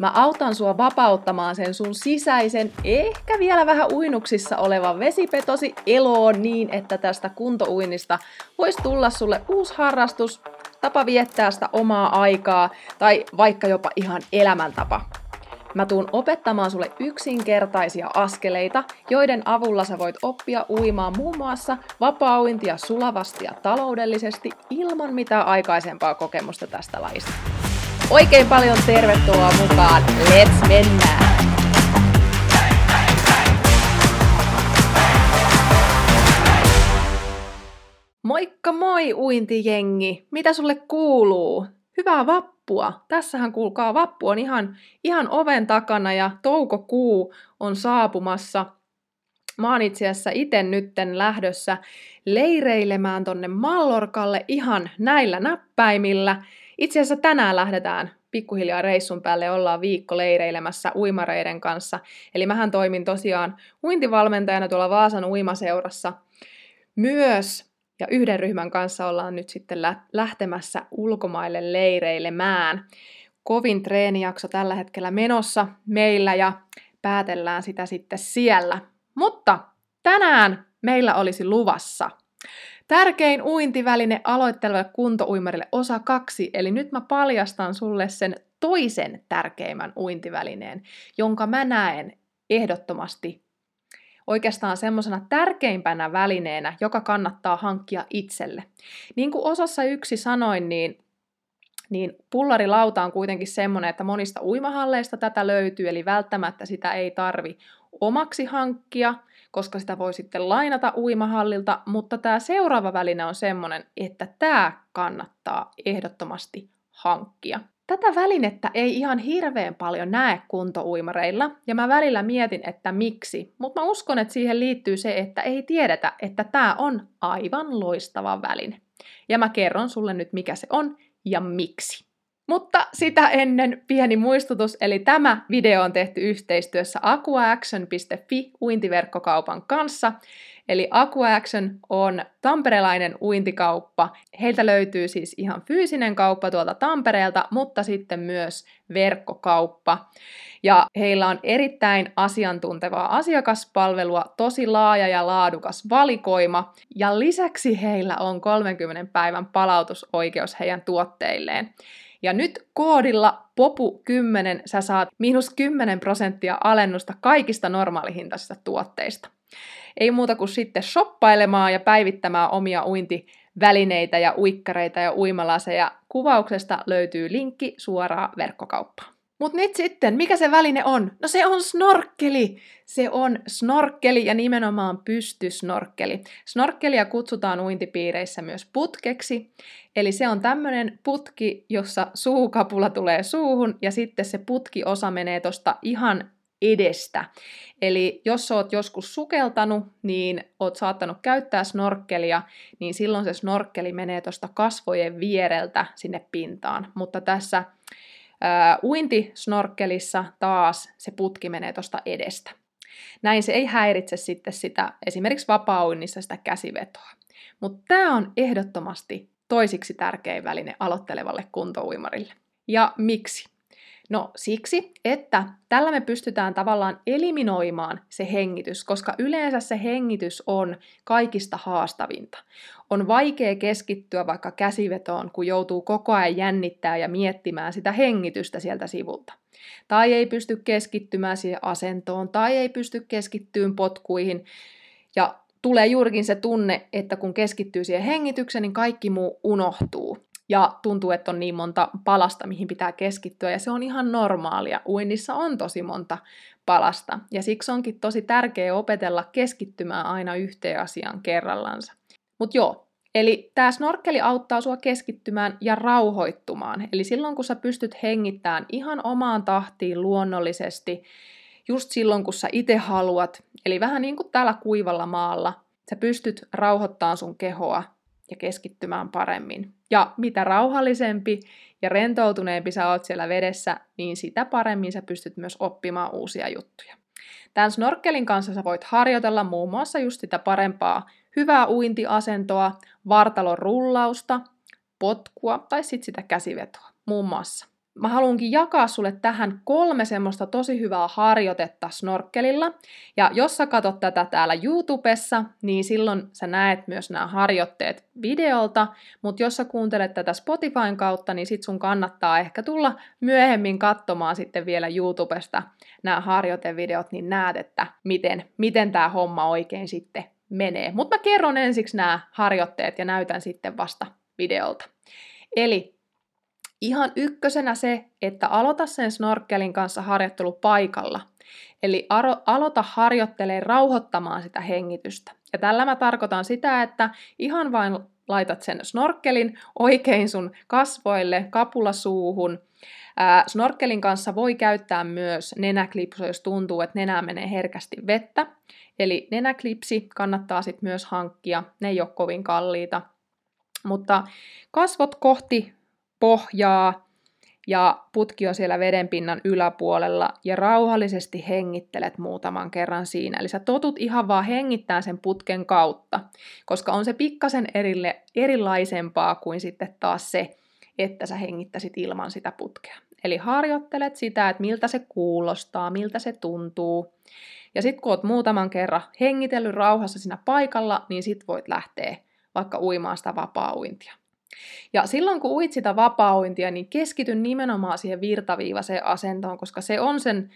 Mä autan sua vapauttamaan sen sun sisäisen, ehkä vielä vähän uinuksissa olevan vesipetosi eloon niin, että tästä kuntouinnista voisi tulla sulle uusi harrastus, tapa viettää sitä omaa aikaa tai vaikka jopa ihan elämäntapa. Mä tuun opettamaan sulle yksinkertaisia askeleita, joiden avulla sä voit oppia uimaan muun muassa vapaa-uintia sulavasti ja taloudellisesti ilman mitään aikaisempaa kokemusta tästä lajista. Oikein paljon tervetuloa mukaan. Let's mennään! Moikka moi uintijengi! Mitä sulle kuuluu? Hyvää vappua! Tässähän kuulkaa, vappu on ihan, ihan oven takana ja toukokuu on saapumassa. Mä oon itse asiassa itse nytten lähdössä leireilemään tonne Mallorkalle ihan näillä näppäimillä. Itse asiassa tänään lähdetään pikkuhiljaa reissun päälle, ollaan viikko leireilemässä uimareiden kanssa. Eli mähän toimin tosiaan uintivalmentajana tuolla Vaasan uimaseurassa myös ja yhden ryhmän kanssa ollaan nyt sitten lähtemässä ulkomaille leireilemään. Kovin treenijakso tällä hetkellä menossa meillä ja päätellään sitä sitten siellä. Mutta tänään meillä olisi luvassa Tärkein uintiväline aloittelevalle kuntouimarille osa kaksi, eli nyt mä paljastan sulle sen toisen tärkeimmän uintivälineen, jonka mä näen ehdottomasti oikeastaan semmoisena tärkeimpänä välineenä, joka kannattaa hankkia itselle. Niin kuin osassa yksi sanoin, niin niin pullarilauta on kuitenkin semmoinen, että monista uimahalleista tätä löytyy, eli välttämättä sitä ei tarvi omaksi hankkia, koska sitä voi sitten lainata uimahallilta, mutta tämä seuraava väline on semmoinen, että tämä kannattaa ehdottomasti hankkia. Tätä välinettä ei ihan hirveän paljon näe kuntouimareilla, ja mä välillä mietin, että miksi, mutta mä uskon, että siihen liittyy se, että ei tiedetä, että tämä on aivan loistava väline. Ja mä kerron sulle nyt, mikä se on ja miksi. Mutta sitä ennen pieni muistutus, eli tämä video on tehty yhteistyössä aquaaction.fi uintiverkkokaupan kanssa. Eli Aquaction on tamperelainen uintikauppa. Heiltä löytyy siis ihan fyysinen kauppa tuolta Tampereelta, mutta sitten myös verkkokauppa. Ja heillä on erittäin asiantuntevaa asiakaspalvelua, tosi laaja ja laadukas valikoima, ja lisäksi heillä on 30 päivän palautusoikeus heidän tuotteilleen. Ja nyt koodilla POPU10 sä saat miinus 10 prosenttia alennusta kaikista normaalihintaisista tuotteista. Ei muuta kuin sitten shoppailemaan ja päivittämään omia uintivälineitä ja uikkareita ja uimalaseja. Kuvauksesta löytyy linkki suoraan verkkokauppaan. Mutta nyt sitten, mikä se väline on? No se on snorkkeli! Se on snorkkeli ja nimenomaan pystysnorkkeli. Snorkkelia kutsutaan uintipiireissä myös putkeksi. Eli se on tämmöinen putki, jossa suukapula tulee suuhun ja sitten se putkiosa menee tosta ihan edestä. Eli jos oot joskus sukeltanut, niin oot saattanut käyttää snorkkelia, niin silloin se snorkkeli menee tuosta kasvojen viereltä sinne pintaan. Mutta tässä Uh, uintisnorkkelissa taas se putki menee tuosta edestä. Näin se ei häiritse sitten sitä esimerkiksi vapaa sitä käsivetoa. Mutta tämä on ehdottomasti toisiksi tärkein väline aloittelevalle kuntouimarille. Ja miksi? No siksi, että tällä me pystytään tavallaan eliminoimaan se hengitys, koska yleensä se hengitys on kaikista haastavinta. On vaikea keskittyä vaikka käsivetoon, kun joutuu koko ajan jännittää ja miettimään sitä hengitystä sieltä sivulta. Tai ei pysty keskittymään siihen asentoon, tai ei pysty keskittymään potkuihin. Ja tulee juurikin se tunne, että kun keskittyy siihen hengitykseen, niin kaikki muu unohtuu ja tuntuu, että on niin monta palasta, mihin pitää keskittyä, ja se on ihan normaalia. Uinnissa on tosi monta palasta, ja siksi onkin tosi tärkeää opetella keskittymään aina yhteen asiaan kerrallansa. Mutta joo, eli tämä snorkkeli auttaa sua keskittymään ja rauhoittumaan. Eli silloin, kun sä pystyt hengittämään ihan omaan tahtiin luonnollisesti, just silloin, kun sä itse haluat, eli vähän niin kuin täällä kuivalla maalla, sä pystyt rauhoittamaan sun kehoa ja keskittymään paremmin. Ja mitä rauhallisempi ja rentoutuneempi sä oot siellä vedessä, niin sitä paremmin sä pystyt myös oppimaan uusia juttuja. Tämän snorkelin kanssa sä voit harjoitella muun muassa just sitä parempaa hyvää uintiasentoa, vartalon rullausta, potkua tai sitten sitä käsivetoa muun muassa mä haluankin jakaa sulle tähän kolme semmoista tosi hyvää harjoitetta snorkelilla. Ja jos sä katsot tätä täällä YouTubessa, niin silloin sä näet myös nämä harjoitteet videolta, mutta jos sä kuuntelet tätä Spotifyn kautta, niin sit sun kannattaa ehkä tulla myöhemmin katsomaan sitten vielä YouTubesta nämä harjoitevideot, niin näet, että miten, miten tämä homma oikein sitten menee. Mutta mä kerron ensiksi nämä harjoitteet ja näytän sitten vasta videolta. Eli Ihan ykkösenä se, että aloita sen snorkelin kanssa harjoittelu paikalla. Eli aro- aloita harjoittelee rauhoittamaan sitä hengitystä. Ja tällä mä tarkoitan sitä, että ihan vain laitat sen snorkelin oikein sun kasvoille, kapulasuuhun. Ää, snorkelin kanssa voi käyttää myös nenäklipsua, jos tuntuu, että nenä menee herkästi vettä. Eli nenäklipsi kannattaa sitten myös hankkia, ne ei ole kovin kalliita. Mutta kasvot kohti pohjaa ja putki on siellä vedenpinnan yläpuolella ja rauhallisesti hengittelet muutaman kerran siinä. Eli sä totut ihan vaan hengittää sen putken kautta, koska on se pikkasen erille, erilaisempaa kuin sitten taas se, että sä hengittäisit ilman sitä putkea. Eli harjoittelet sitä, että miltä se kuulostaa, miltä se tuntuu. Ja sitten kun oot muutaman kerran hengitellyt rauhassa siinä paikalla, niin sit voit lähteä vaikka uimaan sitä vapaa-uintia. Ja silloin kun uit sitä vapaa-uintia, niin keskityn nimenomaan siihen virtaviivaiseen asentoon, koska se on sen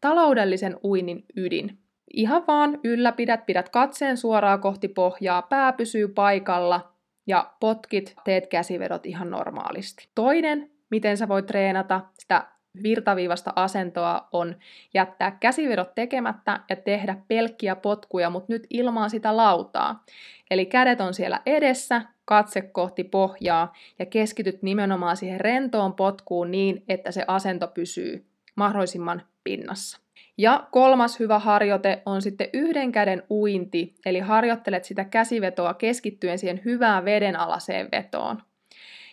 taloudellisen uinnin ydin. Ihan vaan ylläpidät, pidät katseen suoraan kohti pohjaa, pää pysyy paikalla ja potkit, teet käsivedot ihan normaalisti. Toinen, miten sä voit treenata sitä virtaviivasta asentoa on jättää käsivedot tekemättä ja tehdä pelkkiä potkuja, mutta nyt ilman sitä lautaa. Eli kädet on siellä edessä, katse kohti pohjaa ja keskityt nimenomaan siihen rentoon potkuun niin, että se asento pysyy mahdollisimman pinnassa. Ja kolmas hyvä harjoite on sitten yhden käden uinti, eli harjoittelet sitä käsivetoa keskittyen siihen hyvään vedenalaseen vetoon.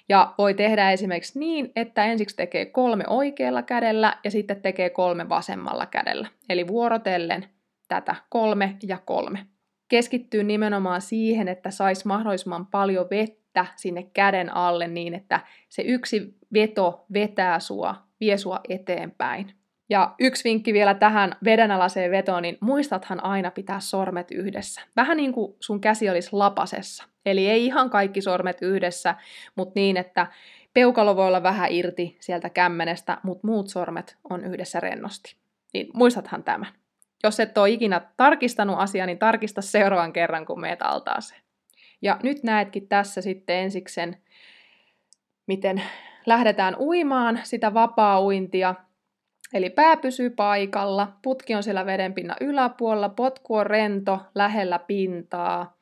Ja voi tehdä esimerkiksi niin, että ensiksi tekee kolme oikealla kädellä ja sitten tekee kolme vasemmalla kädellä. Eli vuorotellen tätä kolme ja kolme. Keskittyy nimenomaan siihen, että saisi mahdollisimman paljon vettä sinne käden alle niin, että se yksi veto vetää sua, vie sua eteenpäin. Ja yksi vinkki vielä tähän vedenalaiseen vetoon, niin muistathan aina pitää sormet yhdessä. Vähän niin kuin sun käsi olisi lapasessa. Eli ei ihan kaikki sormet yhdessä, mutta niin, että peukalo voi olla vähän irti sieltä kämmenestä, mutta muut sormet on yhdessä rennosti. Niin muistathan tämän. Jos et ole ikinä tarkistanut asiaa, niin tarkista seuraavan kerran, kun meet altaaseen. Ja nyt näetkin tässä sitten ensiksen, miten lähdetään uimaan sitä vapaa-uintia. Eli pää pysyy paikalla, putki on siellä vedenpinnan yläpuolella, potku on rento, lähellä pintaa,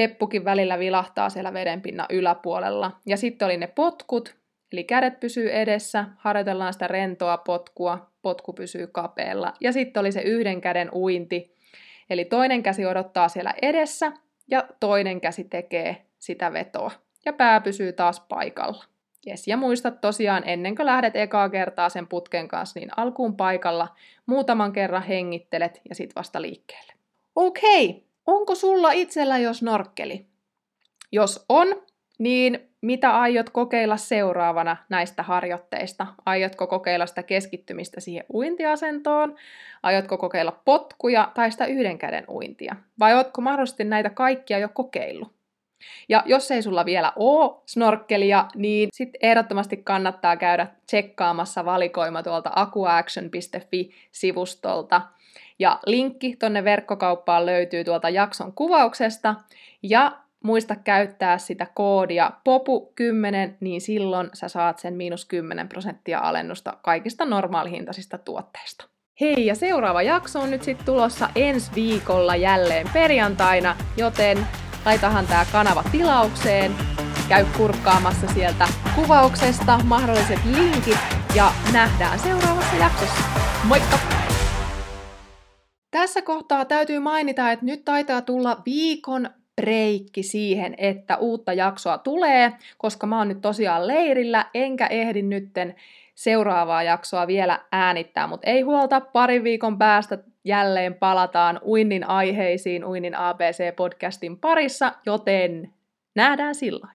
peppukin välillä vilahtaa siellä vedenpinnan yläpuolella. Ja sitten oli ne potkut, eli kädet pysyy edessä, harjoitellaan sitä rentoa potkua, potku pysyy kapeella. Ja sitten oli se yhden käden uinti, eli toinen käsi odottaa siellä edessä ja toinen käsi tekee sitä vetoa. Ja pää pysyy taas paikalla. Yes, ja muista tosiaan, ennen kuin lähdet ekaa kertaa sen putken kanssa, niin alkuun paikalla muutaman kerran hengittelet ja sitten vasta liikkeelle. Okei, okay. Onko sulla itsellä jo snorkkeli? Jos on, niin mitä aiot kokeilla seuraavana näistä harjoitteista? Aiotko kokeilla sitä keskittymistä siihen uintiasentoon? Aiotko kokeilla potkuja tai sitä yhden käden uintia? Vai ootko mahdollisesti näitä kaikkia jo kokeillut? Ja jos ei sulla vielä ole snorkkelia, niin sitten ehdottomasti kannattaa käydä tsekkaamassa valikoima tuolta akuaction.fi-sivustolta. Ja linkki tonne verkkokauppaan löytyy tuolta jakson kuvauksesta. Ja muista käyttää sitä koodia POPU10, niin silloin sä saat sen miinus 10 prosenttia alennusta kaikista normaalihintaisista tuotteista. Hei, ja seuraava jakso on nyt sitten tulossa ensi viikolla jälleen perjantaina, joten laitahan tämä kanava tilaukseen, käy kurkkaamassa sieltä kuvauksesta mahdolliset linkit ja nähdään seuraavassa jaksossa. Moikka! Tässä kohtaa täytyy mainita, että nyt taitaa tulla viikon breikki siihen, että uutta jaksoa tulee, koska mä oon nyt tosiaan leirillä, enkä ehdi nytten seuraavaa jaksoa vielä äänittää, mutta ei huolta, parin viikon päästä jälleen palataan uinnin aiheisiin Uinnin ABC-podcastin parissa, joten nähdään silloin.